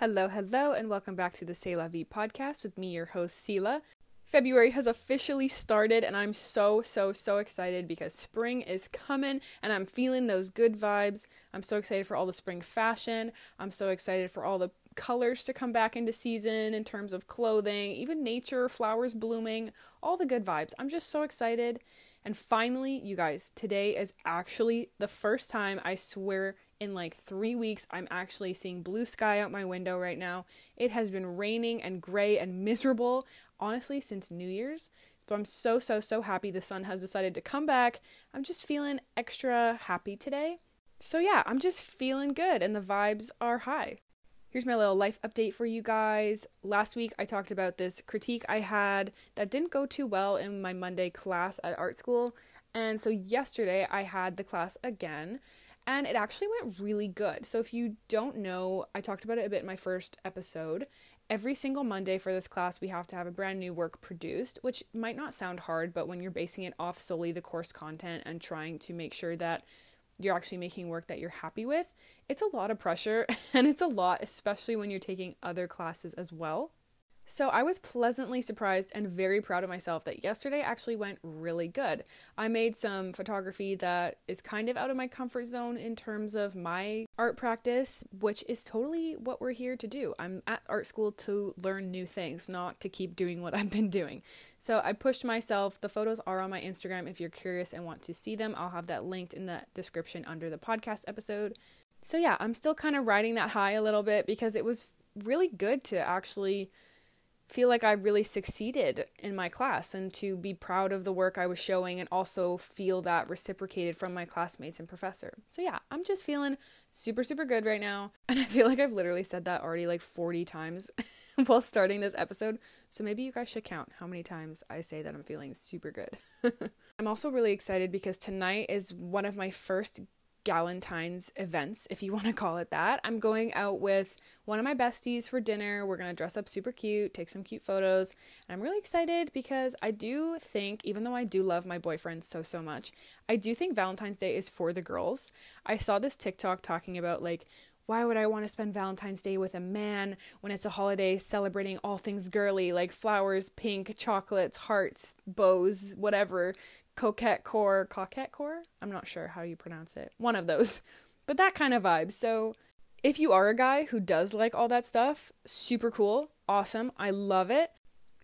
Hello, hello, and welcome back to the C'est La Vie podcast with me, your host, Sela. February has officially started, and I'm so, so, so excited because spring is coming and I'm feeling those good vibes. I'm so excited for all the spring fashion. I'm so excited for all the colors to come back into season in terms of clothing, even nature, flowers blooming, all the good vibes. I'm just so excited. And finally, you guys, today is actually the first time I swear in like three weeks. I'm actually seeing blue sky out my window right now. It has been raining and gray and miserable, honestly, since New Year's. So I'm so, so, so happy the sun has decided to come back. I'm just feeling extra happy today. So yeah, I'm just feeling good and the vibes are high. Here's my little life update for you guys. Last week I talked about this critique I had that didn't go too well in my Monday class at art school. And so yesterday I had the class again and it actually went really good. So if you don't know, I talked about it a bit in my first episode. Every single Monday for this class, we have to have a brand new work produced, which might not sound hard, but when you're basing it off solely the course content and trying to make sure that you're actually making work that you're happy with, it's a lot of pressure and it's a lot, especially when you're taking other classes as well. So I was pleasantly surprised and very proud of myself that yesterday actually went really good. I made some photography that is kind of out of my comfort zone in terms of my art practice, which is totally what we're here to do. I'm at art school to learn new things, not to keep doing what I've been doing. So I pushed myself. The photos are on my Instagram if you're curious and want to see them. I'll have that linked in the description under the podcast episode. So yeah, I'm still kind of riding that high a little bit because it was really good to actually feel like I really succeeded in my class and to be proud of the work I was showing and also feel that reciprocated from my classmates and professor. So, yeah, I'm just feeling super, super good right now. And I feel like I've literally said that already like 40 times while starting this episode. So, maybe you guys should count how many times I say that I'm feeling super good. I'm also really excited because tonight is one of my first Galentine's events, if you want to call it that. I'm going out with one of my besties for dinner. We're going to dress up super cute, take some cute photos. And I'm really excited because I do think, even though I do love my boyfriend so, so much, I do think Valentine's Day is for the girls. I saw this TikTok talking about like, why would I want to spend Valentine's Day with a man when it's a holiday celebrating all things girly, like flowers, pink, chocolates, hearts, bows, whatever? Coquette core, coquette core? I'm not sure how you pronounce it. One of those. But that kind of vibe. So if you are a guy who does like all that stuff, super cool, awesome. I love it.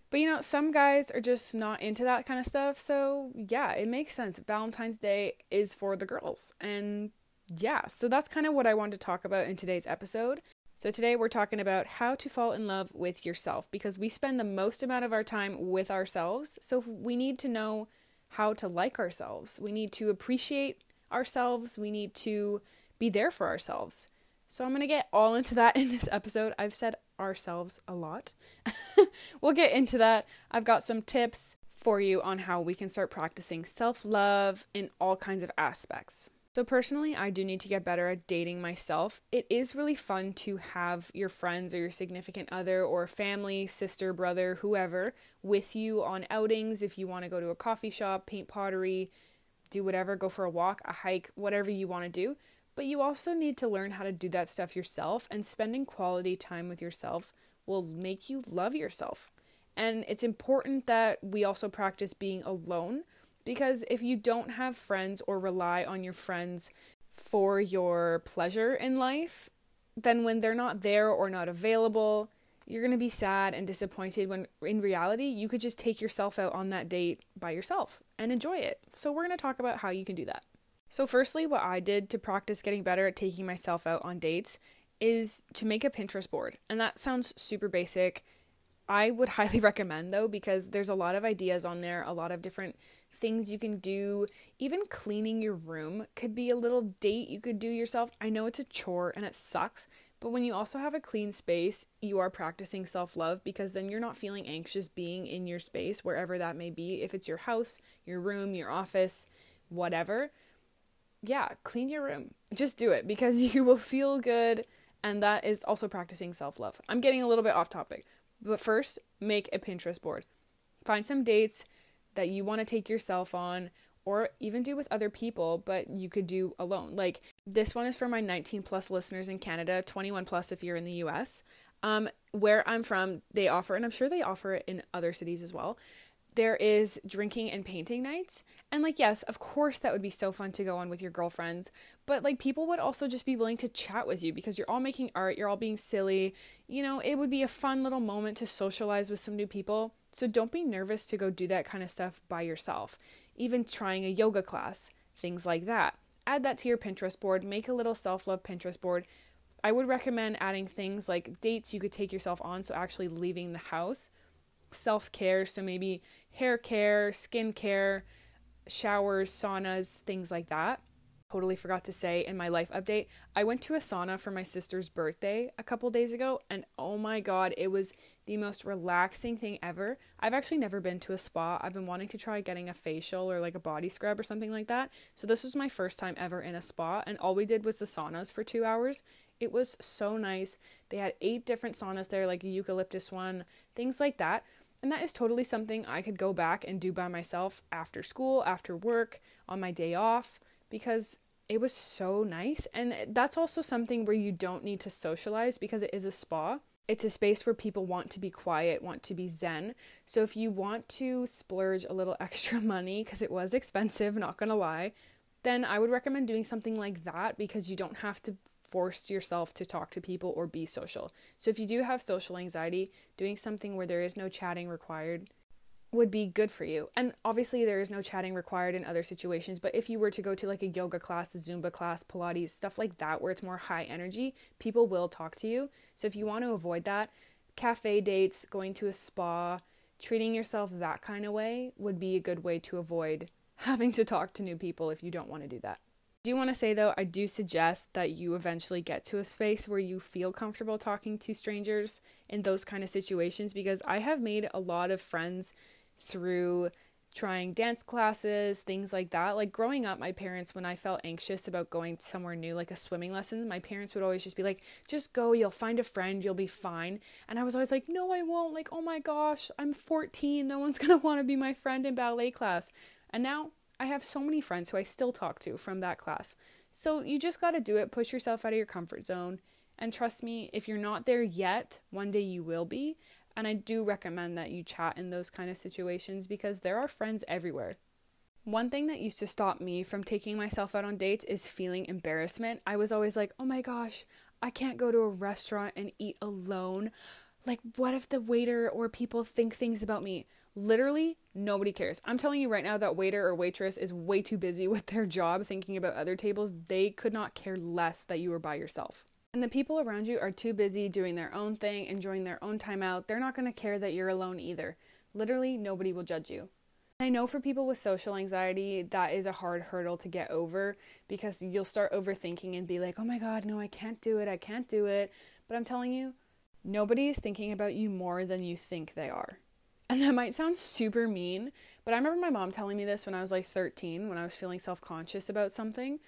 But you know, some guys are just not into that kind of stuff. So yeah, it makes sense. Valentine's Day is for the girls. And yeah, so that's kind of what I wanted to talk about in today's episode. So, today we're talking about how to fall in love with yourself because we spend the most amount of our time with ourselves. So, we need to know how to like ourselves. We need to appreciate ourselves. We need to be there for ourselves. So I'm going to get all into that in this episode. I've said ourselves a lot. we'll get into that. I've got some tips for you on how we can start practicing self love in all kinds of aspects. So, personally, I do need to get better at dating myself. It is really fun to have your friends or your significant other or family, sister, brother, whoever with you on outings if you want to go to a coffee shop, paint pottery, do whatever, go for a walk, a hike, whatever you want to do. But you also need to learn how to do that stuff yourself, and spending quality time with yourself will make you love yourself. And it's important that we also practice being alone because if you don't have friends or rely on your friends for your pleasure in life, then when they're not there or not available, you're going to be sad and disappointed when in reality you could just take yourself out on that date by yourself and enjoy it. So, we're going to talk about how you can do that. So, firstly, what I did to practice getting better at taking myself out on dates is to make a Pinterest board. And that sounds super basic. I would highly recommend though because there's a lot of ideas on there, a lot of different things you can do. Even cleaning your room could be a little date you could do yourself. I know it's a chore and it sucks, but when you also have a clean space, you are practicing self love because then you're not feeling anxious being in your space, wherever that may be. If it's your house, your room, your office, whatever. Yeah, clean your room. Just do it because you will feel good. And that is also practicing self love. I'm getting a little bit off topic, but first, make a Pinterest board. Find some dates that you want to take yourself on or even do with other people, but you could do alone. Like this one is for my 19 plus listeners in Canada, 21 plus if you're in the US. Um, where I'm from, they offer, and I'm sure they offer it in other cities as well. There is drinking and painting nights. And, like, yes, of course, that would be so fun to go on with your girlfriends. But, like, people would also just be willing to chat with you because you're all making art, you're all being silly. You know, it would be a fun little moment to socialize with some new people. So, don't be nervous to go do that kind of stuff by yourself. Even trying a yoga class, things like that. Add that to your Pinterest board, make a little self love Pinterest board. I would recommend adding things like dates you could take yourself on, so actually leaving the house self care, so maybe hair care, skin care, showers, saunas, things like that. Totally forgot to say in my life update, I went to a sauna for my sister's birthday a couple days ago, and oh my god, it was the most relaxing thing ever. I've actually never been to a spa. I've been wanting to try getting a facial or like a body scrub or something like that. So, this was my first time ever in a spa, and all we did was the saunas for two hours. It was so nice. They had eight different saunas there, like a eucalyptus one, things like that. And that is totally something I could go back and do by myself after school, after work, on my day off, because it was so nice. And that's also something where you don't need to socialize because it is a spa. It's a space where people want to be quiet, want to be zen. So if you want to splurge a little extra money, because it was expensive, not gonna lie, then I would recommend doing something like that because you don't have to force yourself to talk to people or be social. So if you do have social anxiety, doing something where there is no chatting required would be good for you. And obviously there is no chatting required in other situations, but if you were to go to like a yoga class, a Zumba class, Pilates, stuff like that where it's more high energy, people will talk to you. So if you want to avoid that, cafe dates, going to a spa, treating yourself that kind of way would be a good way to avoid having to talk to new people if you don't want to do that do want to say though, I do suggest that you eventually get to a space where you feel comfortable talking to strangers in those kind of situations because I have made a lot of friends through trying dance classes, things like that. Like growing up, my parents, when I felt anxious about going somewhere new, like a swimming lesson, my parents would always just be like, just go, you'll find a friend, you'll be fine. And I was always like, no, I won't. Like, oh my gosh, I'm 14, no one's gonna wanna be my friend in ballet class. And now I have so many friends who I still talk to from that class. So you just got to do it, push yourself out of your comfort zone. And trust me, if you're not there yet, one day you will be. And I do recommend that you chat in those kind of situations because there are friends everywhere. One thing that used to stop me from taking myself out on dates is feeling embarrassment. I was always like, oh my gosh, I can't go to a restaurant and eat alone. Like, what if the waiter or people think things about me? Literally, nobody cares. I'm telling you right now that waiter or waitress is way too busy with their job thinking about other tables. They could not care less that you were by yourself. And the people around you are too busy doing their own thing, enjoying their own time out. They're not going to care that you're alone either. Literally, nobody will judge you. I know for people with social anxiety, that is a hard hurdle to get over because you'll start overthinking and be like, oh my God, no, I can't do it. I can't do it. But I'm telling you, nobody is thinking about you more than you think they are. And that might sound super mean, but I remember my mom telling me this when I was like 13, when I was feeling self conscious about something.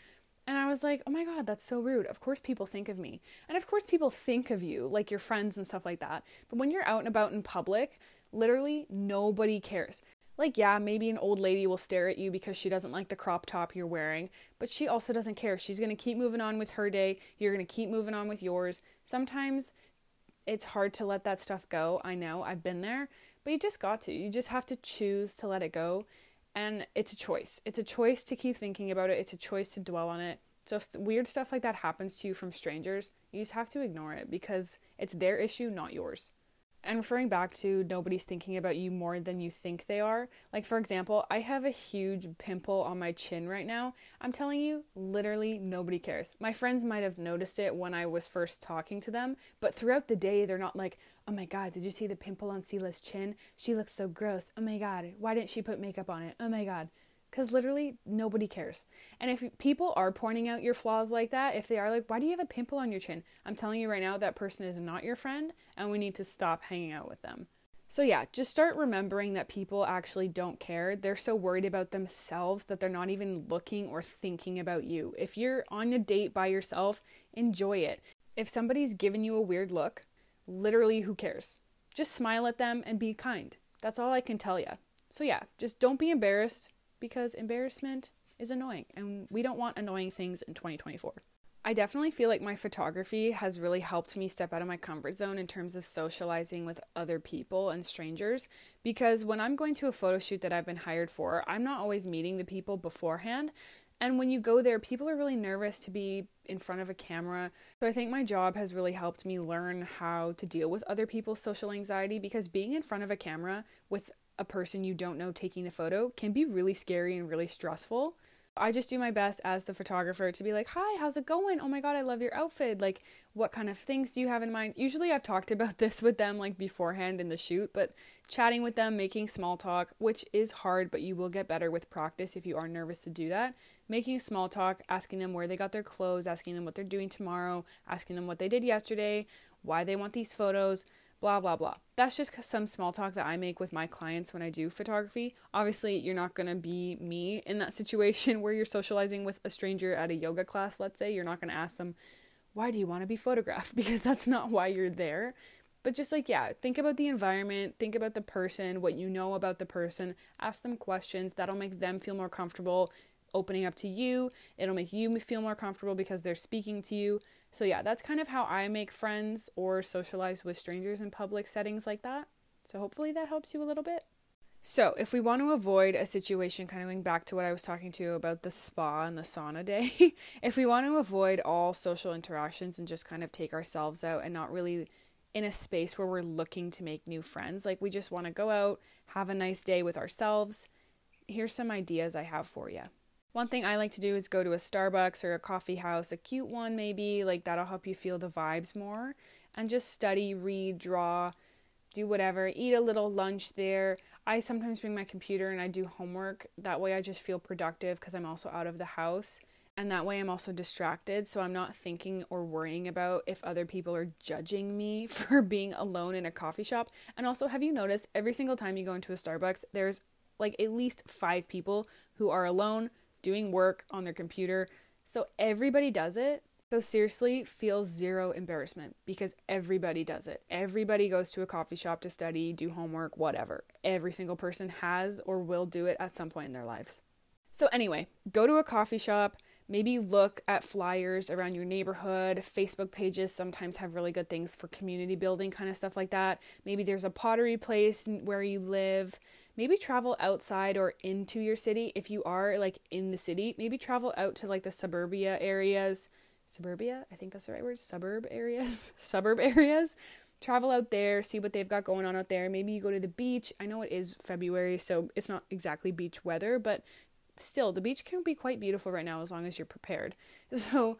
And I was like, oh my God, that's so rude. Of course, people think of me. And of course, people think of you, like your friends and stuff like that. But when you're out and about in public, literally nobody cares. Like, yeah, maybe an old lady will stare at you because she doesn't like the crop top you're wearing, but she also doesn't care. She's going to keep moving on with her day. You're going to keep moving on with yours. Sometimes it's hard to let that stuff go. I know, I've been there. But you just got to. You just have to choose to let it go. And it's a choice. It's a choice to keep thinking about it. It's a choice to dwell on it. So if weird stuff like that happens to you from strangers, you just have to ignore it because it's their issue, not yours. And referring back to nobody's thinking about you more than you think they are. Like, for example, I have a huge pimple on my chin right now. I'm telling you, literally nobody cares. My friends might have noticed it when I was first talking to them, but throughout the day, they're not like, oh my god, did you see the pimple on Sela's chin? She looks so gross. Oh my god, why didn't she put makeup on it? Oh my god because literally nobody cares. And if people are pointing out your flaws like that, if they are like, why do you have a pimple on your chin? I'm telling you right now, that person is not your friend, and we need to stop hanging out with them. So, yeah, just start remembering that people actually don't care. They're so worried about themselves that they're not even looking or thinking about you. If you're on a date by yourself, enjoy it. If somebody's giving you a weird look, literally, who cares? Just smile at them and be kind. That's all I can tell you. So, yeah, just don't be embarrassed because embarrassment is annoying and we don't want annoying things in 2024. I definitely feel like my photography has really helped me step out of my comfort zone in terms of socializing with other people and strangers. Because when I'm going to a photo shoot that I've been hired for, I'm not always meeting the people beforehand. And when you go there, people are really nervous to be in front of a camera. So I think my job has really helped me learn how to deal with other people's social anxiety because being in front of a camera with a person you don't know taking the photo can be really scary and really stressful. I just do my best as the photographer to be like, "Hi, how's it going? Oh my god, I love your outfit. Like, what kind of things do you have in mind?" Usually I've talked about this with them like beforehand in the shoot, but chatting with them, making small talk, which is hard, but you will get better with practice if you are nervous to do that. Making small talk, asking them where they got their clothes, asking them what they're doing tomorrow, asking them what they did yesterday, why they want these photos blah blah blah. That's just some small talk that I make with my clients when I do photography. Obviously, you're not going to be me in that situation where you're socializing with a stranger at a yoga class, let's say. You're not going to ask them, "Why do you want to be photographed?" because that's not why you're there. But just like, yeah, think about the environment, think about the person, what you know about the person, ask them questions that'll make them feel more comfortable opening up to you. It'll make you feel more comfortable because they're speaking to you. So, yeah, that's kind of how I make friends or socialize with strangers in public settings like that. So, hopefully, that helps you a little bit. So, if we want to avoid a situation, kind of going back to what I was talking to you about the spa and the sauna day, if we want to avoid all social interactions and just kind of take ourselves out and not really in a space where we're looking to make new friends, like we just want to go out, have a nice day with ourselves, here's some ideas I have for you. One thing I like to do is go to a Starbucks or a coffee house, a cute one maybe, like that'll help you feel the vibes more, and just study, read, draw, do whatever, eat a little lunch there. I sometimes bring my computer and I do homework. That way I just feel productive because I'm also out of the house. And that way I'm also distracted, so I'm not thinking or worrying about if other people are judging me for being alone in a coffee shop. And also, have you noticed every single time you go into a Starbucks, there's like at least five people who are alone doing work on their computer. So everybody does it. So seriously, feel zero embarrassment because everybody does it. Everybody goes to a coffee shop to study, do homework, whatever. Every single person has or will do it at some point in their lives. So, anyway, go to a coffee shop, maybe look at flyers around your neighborhood. Facebook pages sometimes have really good things for community building, kind of stuff like that. Maybe there's a pottery place where you live maybe travel outside or into your city if you are like in the city. Maybe travel out to like the suburbia areas. Suburbia? I think that's the right word. Suburb areas? Suburb areas? Travel out there see what they've got going on out there. Maybe you go to the beach. I know it is february so it's not exactly beach weather but still the beach can be quite beautiful right now as long as you're prepared. So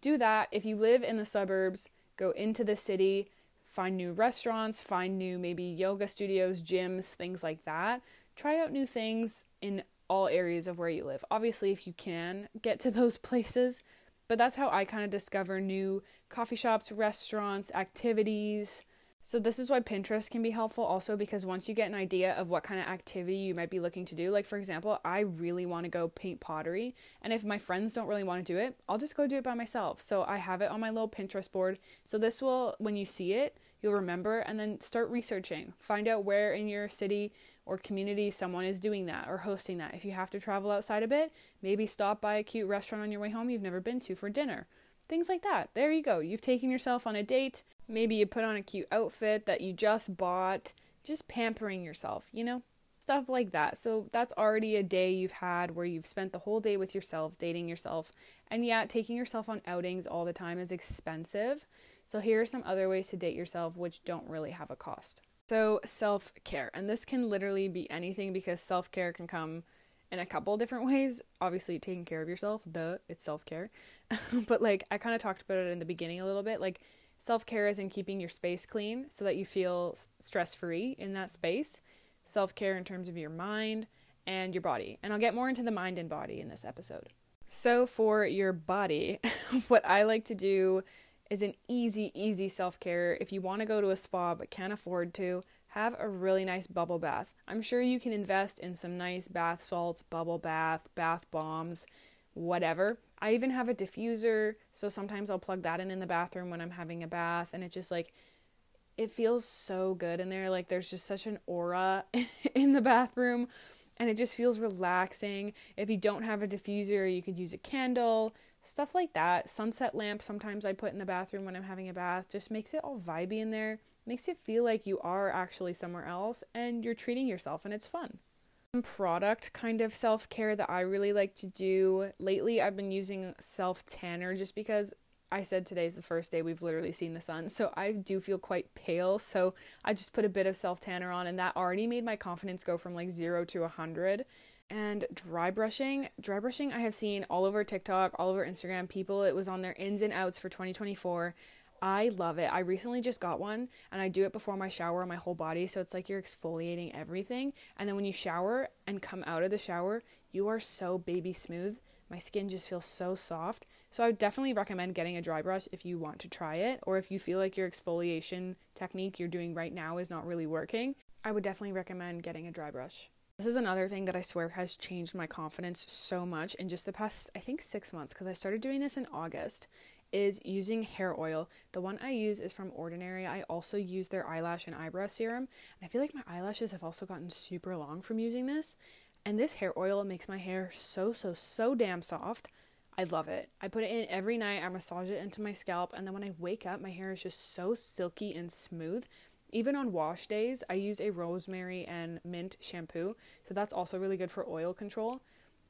do that. If you live in the suburbs go into the city find new restaurants, find new maybe yoga studios, gyms, things like that. Try out new things in all areas of where you live. Obviously, if you can get to those places, but that's how I kind of discover new coffee shops, restaurants, activities, so, this is why Pinterest can be helpful also because once you get an idea of what kind of activity you might be looking to do, like for example, I really want to go paint pottery, and if my friends don't really want to do it, I'll just go do it by myself. So, I have it on my little Pinterest board. So, this will, when you see it, you'll remember and then start researching. Find out where in your city or community someone is doing that or hosting that. If you have to travel outside a bit, maybe stop by a cute restaurant on your way home you've never been to for dinner. Things like that. There you go. You've taken yourself on a date Maybe you put on a cute outfit that you just bought, just pampering yourself, you know? Stuff like that. So that's already a day you've had where you've spent the whole day with yourself, dating yourself. And yeah, taking yourself on outings all the time is expensive. So here are some other ways to date yourself which don't really have a cost. So, self care. And this can literally be anything because self care can come in a couple different ways. Obviously, taking care of yourself, duh, it's self care. but like, I kind of talked about it in the beginning a little bit. Like, Self care is in keeping your space clean so that you feel stress free in that space. Self care in terms of your mind and your body. And I'll get more into the mind and body in this episode. So, for your body, what I like to do is an easy, easy self care. If you want to go to a spa but can't afford to, have a really nice bubble bath. I'm sure you can invest in some nice bath salts, bubble bath, bath bombs, whatever. I even have a diffuser, so sometimes I'll plug that in in the bathroom when I'm having a bath, and it just like it feels so good in there. Like there's just such an aura in the bathroom, and it just feels relaxing. If you don't have a diffuser, you could use a candle, stuff like that. Sunset lamp sometimes I put in the bathroom when I'm having a bath just makes it all vibey in there, makes it feel like you are actually somewhere else and you're treating yourself and it's fun. Some product kind of self care that I really like to do. Lately, I've been using self tanner just because I said today's the first day we've literally seen the sun. So I do feel quite pale. So I just put a bit of self tanner on, and that already made my confidence go from like zero to a 100. And dry brushing, dry brushing, I have seen all over TikTok, all over Instagram. People, it was on their ins and outs for 2024. I love it. I recently just got one and I do it before my shower on my whole body. So it's like you're exfoliating everything. And then when you shower and come out of the shower, you are so baby smooth. My skin just feels so soft. So I would definitely recommend getting a dry brush if you want to try it or if you feel like your exfoliation technique you're doing right now is not really working. I would definitely recommend getting a dry brush. This is another thing that I swear has changed my confidence so much in just the past, I think, six months, because I started doing this in August, is using hair oil. The one I use is from Ordinary. I also use their eyelash and eyebrow serum. And I feel like my eyelashes have also gotten super long from using this. And this hair oil makes my hair so, so, so damn soft. I love it. I put it in every night. I massage it into my scalp. And then when I wake up, my hair is just so silky and smooth. Even on wash days, I use a rosemary and mint shampoo. So that's also really good for oil control.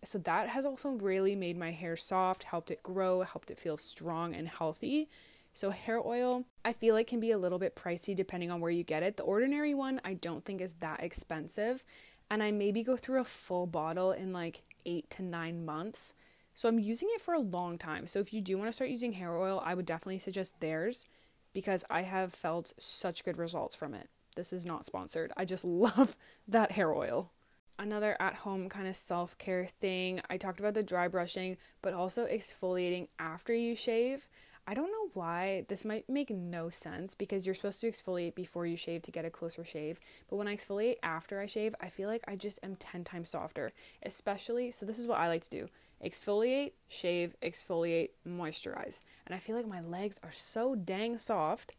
So that has also really made my hair soft, helped it grow, helped it feel strong and healthy. So hair oil, I feel like can be a little bit pricey depending on where you get it. The ordinary one I don't think is that expensive, and I maybe go through a full bottle in like 8 to 9 months. So I'm using it for a long time. So if you do want to start using hair oil, I would definitely suggest theirs because I have felt such good results from it. This is not sponsored. I just love that hair oil. Another at home kind of self care thing. I talked about the dry brushing, but also exfoliating after you shave. I don't know why this might make no sense because you're supposed to exfoliate before you shave to get a closer shave. But when I exfoliate after I shave, I feel like I just am 10 times softer. Especially, so this is what I like to do exfoliate, shave, exfoliate, moisturize. And I feel like my legs are so dang soft.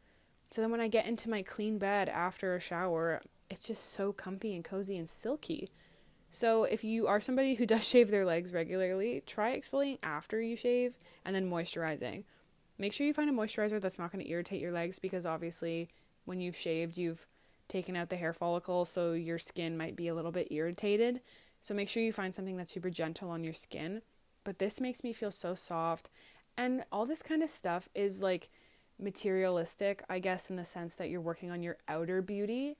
So then when I get into my clean bed after a shower, it's just so comfy and cozy and silky. So if you are somebody who does shave their legs regularly, try exfoliating after you shave and then moisturizing. Make sure you find a moisturizer that's not going to irritate your legs because obviously when you've shaved, you've taken out the hair follicle, so your skin might be a little bit irritated. So make sure you find something that's super gentle on your skin. But this makes me feel so soft. And all this kind of stuff is like materialistic, I guess, in the sense that you're working on your outer beauty,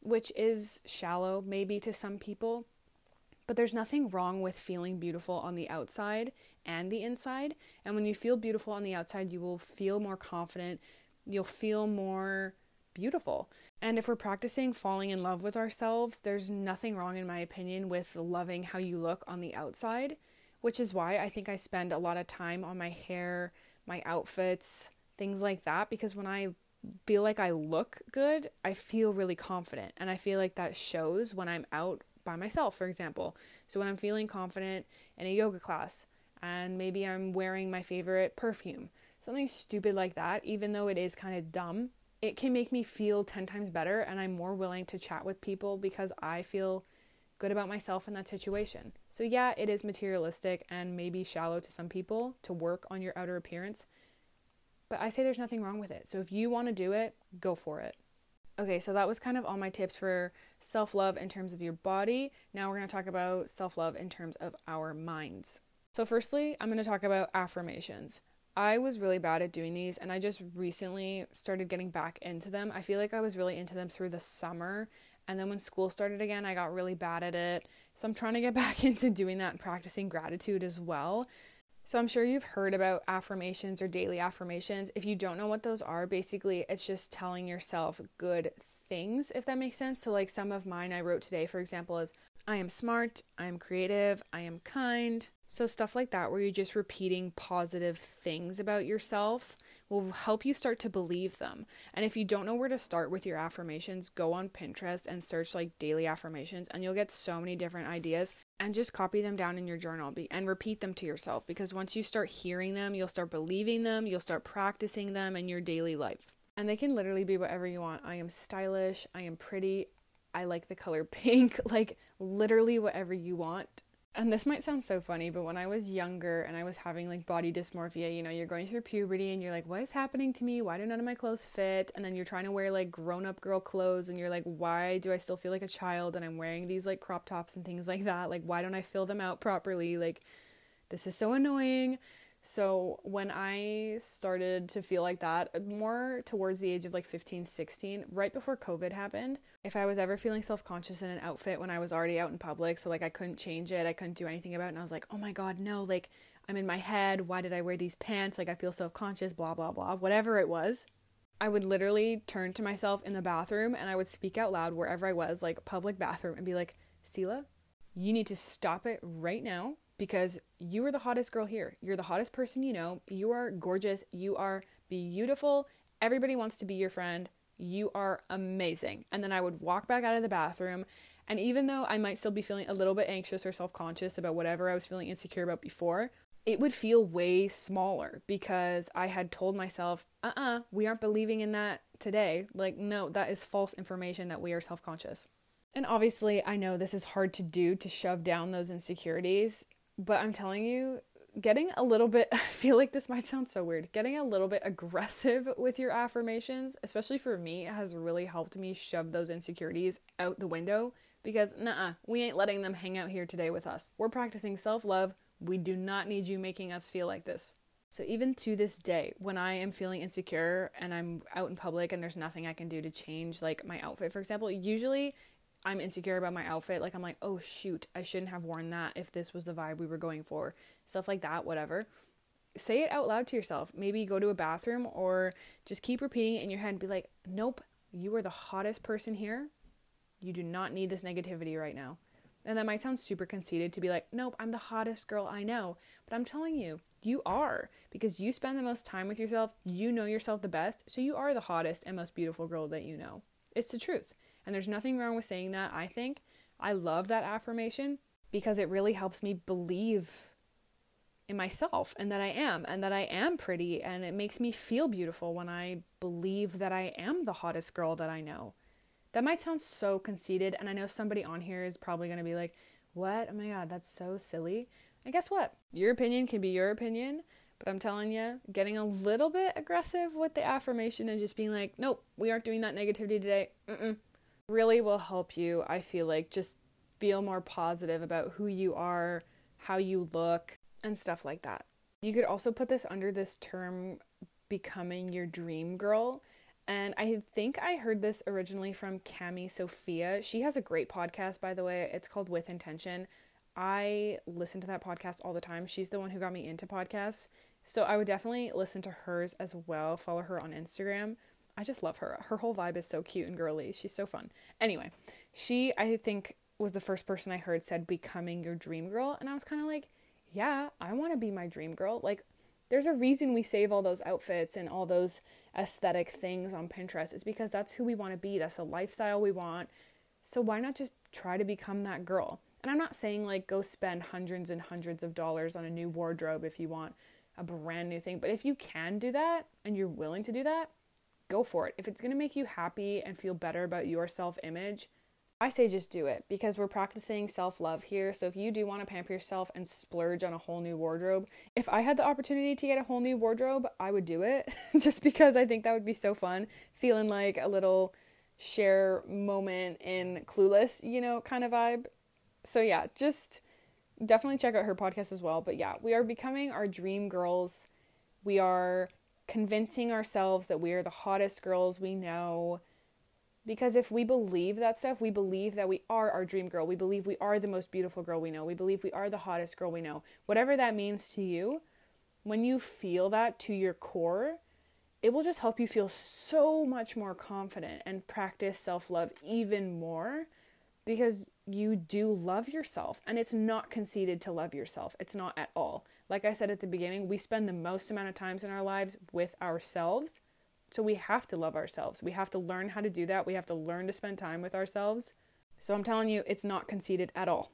which is shallow maybe to some people. But there's nothing wrong with feeling beautiful on the outside and the inside. And when you feel beautiful on the outside, you will feel more confident. You'll feel more beautiful. And if we're practicing falling in love with ourselves, there's nothing wrong, in my opinion, with loving how you look on the outside, which is why I think I spend a lot of time on my hair, my outfits, things like that, because when I feel like I look good, I feel really confident. And I feel like that shows when I'm out by myself, for example. So when I'm feeling confident in a yoga class and maybe I'm wearing my favorite perfume, something stupid like that, even though it is kind of dumb, it can make me feel 10 times better and I'm more willing to chat with people because I feel good about myself in that situation. So, yeah, it is materialistic and maybe shallow to some people to work on your outer appearance, but I say there's nothing wrong with it. So, if you want to do it, go for it. Okay, so that was kind of all my tips for self love in terms of your body. Now we're going to talk about self love in terms of our minds. So, firstly, I'm going to talk about affirmations. I was really bad at doing these and I just recently started getting back into them. I feel like I was really into them through the summer and then when school started again, I got really bad at it. So I'm trying to get back into doing that and practicing gratitude as well. So I'm sure you've heard about affirmations or daily affirmations. If you don't know what those are, basically it's just telling yourself good things, if that makes sense. So, like some of mine I wrote today, for example, is I am smart, I am creative, I am kind, so, stuff like that, where you're just repeating positive things about yourself, will help you start to believe them. And if you don't know where to start with your affirmations, go on Pinterest and search like daily affirmations, and you'll get so many different ideas. And just copy them down in your journal and repeat them to yourself because once you start hearing them, you'll start believing them, you'll start practicing them in your daily life. And they can literally be whatever you want. I am stylish, I am pretty, I like the color pink, like literally whatever you want And this might sound so funny, but when I was younger and I was having like body dysmorphia, you know, you're going through puberty and you're like, what is happening to me? Why do none of my clothes fit? And then you're trying to wear like grown up girl clothes and you're like, why do I still feel like a child? And I'm wearing these like crop tops and things like that. Like, why don't I fill them out properly? Like, this is so annoying. So when I started to feel like that, uh, more towards the age of like 15, 16, right before COVID happened, if I was ever feeling self conscious in an outfit when I was already out in public, so like I couldn't change it, I couldn't do anything about it, and I was like, oh my god, no, like I'm in my head, why did I wear these pants? Like I feel self conscious, blah, blah, blah, whatever it was. I would literally turn to myself in the bathroom and I would speak out loud wherever I was, like public bathroom, and be like, Sela, you need to stop it right now because you are the hottest girl here. You're the hottest person you know. You are gorgeous. You are beautiful. Everybody wants to be your friend. You are amazing. And then I would walk back out of the bathroom. And even though I might still be feeling a little bit anxious or self conscious about whatever I was feeling insecure about before, it would feel way smaller because I had told myself, uh uh-uh, uh, we aren't believing in that today. Like, no, that is false information that we are self conscious. And obviously, I know this is hard to do to shove down those insecurities, but I'm telling you, getting a little bit, I feel like this might sound so weird, getting a little bit aggressive with your affirmations, especially for me, has really helped me shove those insecurities out the window because, nah, we ain't letting them hang out here today with us. We're practicing self love. We do not need you making us feel like this. So, even to this day, when I am feeling insecure and I'm out in public and there's nothing I can do to change, like my outfit, for example, usually I'm insecure about my outfit. Like, I'm like, oh shoot, I shouldn't have worn that if this was the vibe we were going for. Stuff like that, whatever. Say it out loud to yourself. Maybe go to a bathroom or just keep repeating it in your head and be like, nope, you are the hottest person here. You do not need this negativity right now. And that might sound super conceited to be like, nope, I'm the hottest girl I know. But I'm telling you, you are because you spend the most time with yourself. You know yourself the best. So you are the hottest and most beautiful girl that you know. It's the truth. And there's nothing wrong with saying that, I think. I love that affirmation because it really helps me believe in myself and that I am and that I am pretty and it makes me feel beautiful when I believe that I am the hottest girl that I know. That might sound so conceited and I know somebody on here is probably going to be like, "What? Oh my god, that's so silly." And guess what? Your opinion can be your opinion, but I'm telling you, getting a little bit aggressive with the affirmation and just being like, "Nope, we aren't doing that negativity today." Mm-mm really will help you, I feel like, just feel more positive about who you are, how you look, and stuff like that. You could also put this under this term becoming your dream girl. And I think I heard this originally from Cami Sophia. She has a great podcast, by the way. It's called With Intention. I listen to that podcast all the time. She's the one who got me into podcasts. So I would definitely listen to hers as well. Follow her on Instagram. I just love her. Her whole vibe is so cute and girly. She's so fun. Anyway, she, I think, was the first person I heard said becoming your dream girl. And I was kind of like, yeah, I want to be my dream girl. Like, there's a reason we save all those outfits and all those aesthetic things on Pinterest. It's because that's who we want to be. That's the lifestyle we want. So why not just try to become that girl? And I'm not saying like go spend hundreds and hundreds of dollars on a new wardrobe if you want a brand new thing. But if you can do that and you're willing to do that, go for it. If it's going to make you happy and feel better about your self image, I say just do it because we're practicing self love here. So if you do want to pamper yourself and splurge on a whole new wardrobe, if I had the opportunity to get a whole new wardrobe, I would do it just because I think that would be so fun. Feeling like a little Cher moment in Clueless, you know, kind of vibe. So yeah, just definitely check out her podcast as well. But yeah, we are becoming our dream girls. We are convincing ourselves that we are the hottest girls we know. Because if we believe that stuff, we believe that we are our dream girl. We believe we are the most beautiful girl we know. We believe we are the hottest girl we know. Whatever that means to you, when you feel that to your core, it will just help you feel so much more confident and practice self love even more because you do love yourself and it's not conceited to love yourself. It's not at all. Like I said at the beginning, we spend the most amount of times in our lives with ourselves. So we have to love ourselves. We have to learn how to do that. We have to learn to spend time with ourselves. So I'm telling you, it's not conceited at all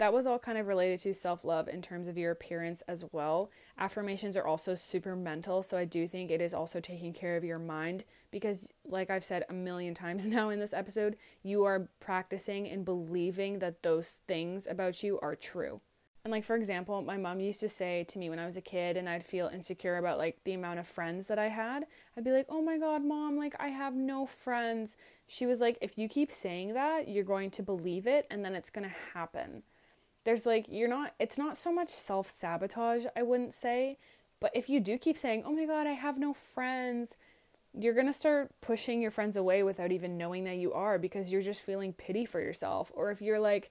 that was all kind of related to self love in terms of your appearance as well. Affirmations are also super mental, so I do think it is also taking care of your mind because, like I've said a million times now in this episode, you are practicing and believing that those things about you are true. And like for example, my mom used to say to me when I was a kid and I'd feel insecure about like the amount of friends that I had, I'd be like, "Oh my god, mom, like I have no friends." She was like, "If you keep saying that, you're going to believe it and then it's going to happen." There's like you're not it's not so much self-sabotage, I wouldn't say, but if you do keep saying, "Oh my god, I have no friends," you're going to start pushing your friends away without even knowing that you are because you're just feeling pity for yourself. Or if you're like,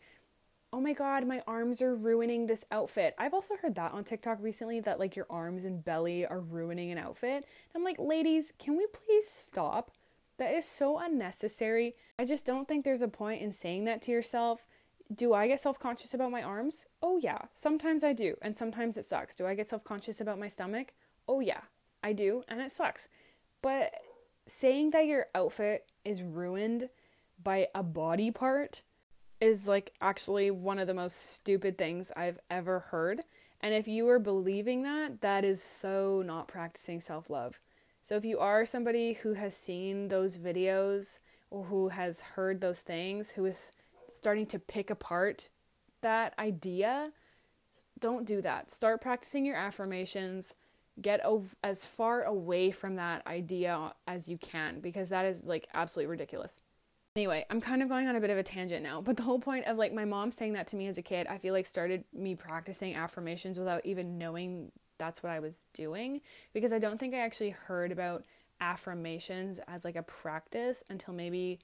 oh my god, my arms are ruining this outfit. I've also heard that on TikTok recently that like your arms and belly are ruining an outfit. I'm like, ladies, can we please stop? That is so unnecessary. I just don't think there's a point in saying that to yourself. Do I get self conscious about my arms? Oh, yeah. Sometimes I do, and sometimes it sucks. Do I get self conscious about my stomach? Oh, yeah. I do, and it sucks. But saying that your outfit is ruined by a body part is like actually one of the most stupid things I've ever heard. And if you are believing that, that is so not practicing self love. So if you are somebody who has seen those videos or who has heard those things, who is starting to pick apart that idea, don't do that. Start practicing your affirmations. Get as far away from that idea as you can because that is like absolutely ridiculous. Anyway, I'm kind of going on a bit of a tangent now, but the whole point of like my mom saying that to me as a kid, I feel like started me practicing affirmations without even knowing that's what I was doing because I don't think I actually heard about affirmations as like a practice until maybe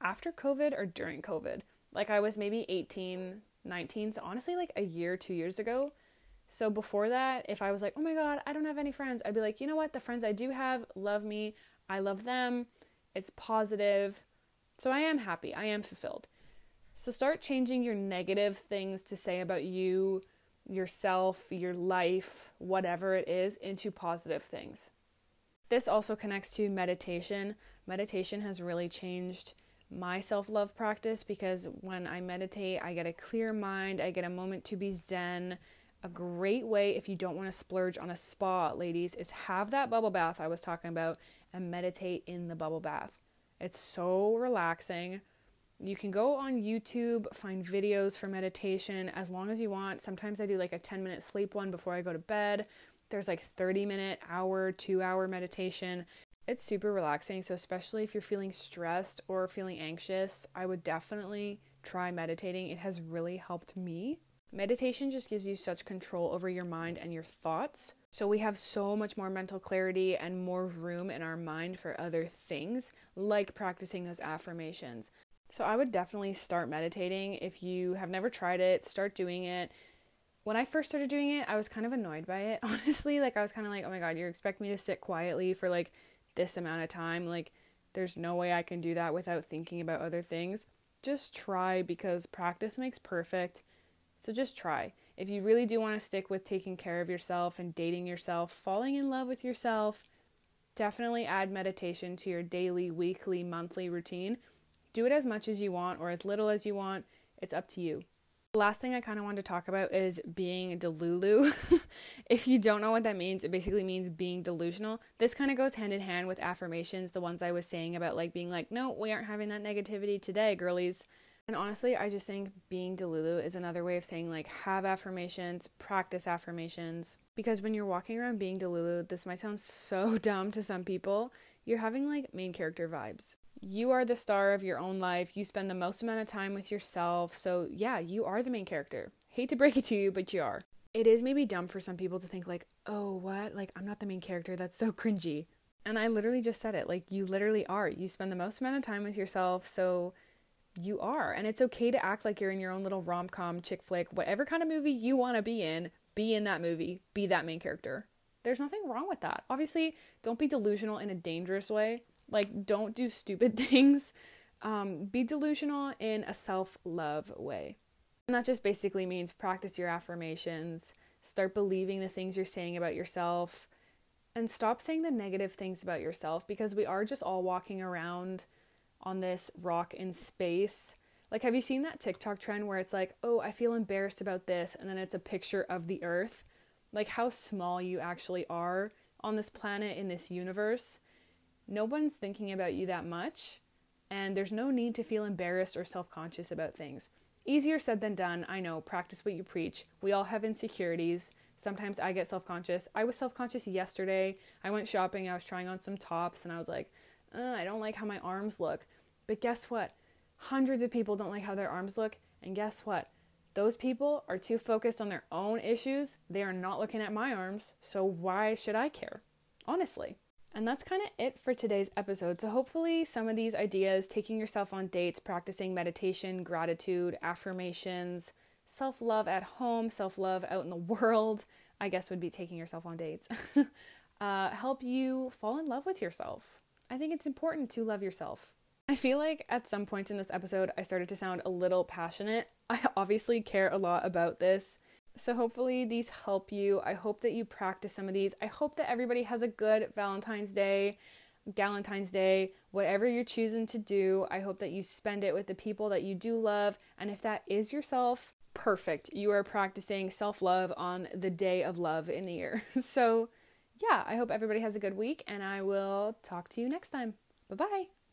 after COVID or during COVID. Like I was maybe 18, 19, so honestly like a year, 2 years ago. So before that, if I was like, "Oh my god, I don't have any friends." I'd be like, "You know what? The friends I do have love me. I love them. It's positive so I am happy, I am fulfilled. So start changing your negative things to say about you, yourself, your life, whatever it is, into positive things. This also connects to meditation. Meditation has really changed my self love practice because when I meditate, I get a clear mind, I get a moment to be zen. A great way, if you don't want to splurge on a spa, ladies, is have that bubble bath I was talking about and meditate in the bubble bath. It's so relaxing. You can go on YouTube, find videos for meditation as long as you want. Sometimes I do like a 10 minute sleep one before I go to bed. There's like 30 minute, hour, two hour meditation. It's super relaxing. So, especially if you're feeling stressed or feeling anxious, I would definitely try meditating. It has really helped me. Meditation just gives you such control over your mind and your thoughts. So we have so much more mental clarity and more room in our mind for other things, like practicing those affirmations. So I would definitely start meditating. If you have never tried it, start doing it. When I first started doing it, I was kind of annoyed by it, honestly. Like, I was kind of like, oh my God, you expect me to sit quietly for like this amount of time? Like, there's no way I can do that without thinking about other things. Just try because practice makes perfect so just try. If you really do want to stick with taking care of yourself and dating yourself, falling in love with yourself, definitely add meditation to your daily, weekly, monthly routine. Do it as much as you want or as little as you want. It's up to you. The last thing I kind of wanted to talk about is being delulu. if you don't know what that means, it basically means being delusional. This kind of goes hand in hand with affirmations, the ones I was saying about like being like, no, we aren't having that negativity today, girlies. And honestly, I just think being Delulu is another way of saying like have affirmations, practice affirmations. Because when you're walking around being Delulu, this might sound so dumb to some people, you're having like main character vibes. You are the star of your own life. You spend the most amount of time with yourself. So, yeah, you are the main character. Hate to break it to you, but you are. It is maybe dumb for some people to think, like, oh, what? Like, I'm not the main character. That's so cringy. And I literally just said it. Like, you literally are. You spend the most amount of time with yourself. So, you are. And it's okay to act like you're in your own little rom com, chick flick, whatever kind of movie you want to be in, be in that movie, be that main character. There's nothing wrong with that. Obviously, don't be delusional in a dangerous way. Like, don't do stupid things. Um, be delusional in a self love way. And that just basically means practice your affirmations, start believing the things you're saying about yourself, and stop saying the negative things about yourself because we are just all walking around on this rock in space. Like, have you seen that TikTok trend where it's like, oh, I feel embarrassed about this, and then it's a picture of the Earth? Like, how small you actually are on this planet, in this universe. No one's thinking about you that much, and there's no need to feel embarrassed or self conscious about things. Easier said than done. I know, practice what you preach. We all have insecurities. Sometimes I get self conscious. I was self conscious yesterday. I went shopping, I was trying on some tops, and I was like, uh, I don't like how my arms look. But guess what? Hundreds of people don't like how their arms look. And guess what? Those people are too focused on their own issues. They are not looking at my arms. So why should I care? Honestly. And that's kind of it for today's episode. So, hopefully, some of these ideas taking yourself on dates, practicing meditation, gratitude, affirmations, self love at home, self love out in the world, I guess would be taking yourself on dates, uh, help you fall in love with yourself. I think it's important to love yourself. I feel like at some points in this episode, I started to sound a little passionate. I obviously care a lot about this. So, hopefully, these help you. I hope that you practice some of these. I hope that everybody has a good Valentine's Day, Galentine's Day, whatever you're choosing to do. I hope that you spend it with the people that you do love. And if that is yourself, perfect. You are practicing self love on the day of love in the year. So, yeah, I hope everybody has a good week, and I will talk to you next time. Bye bye.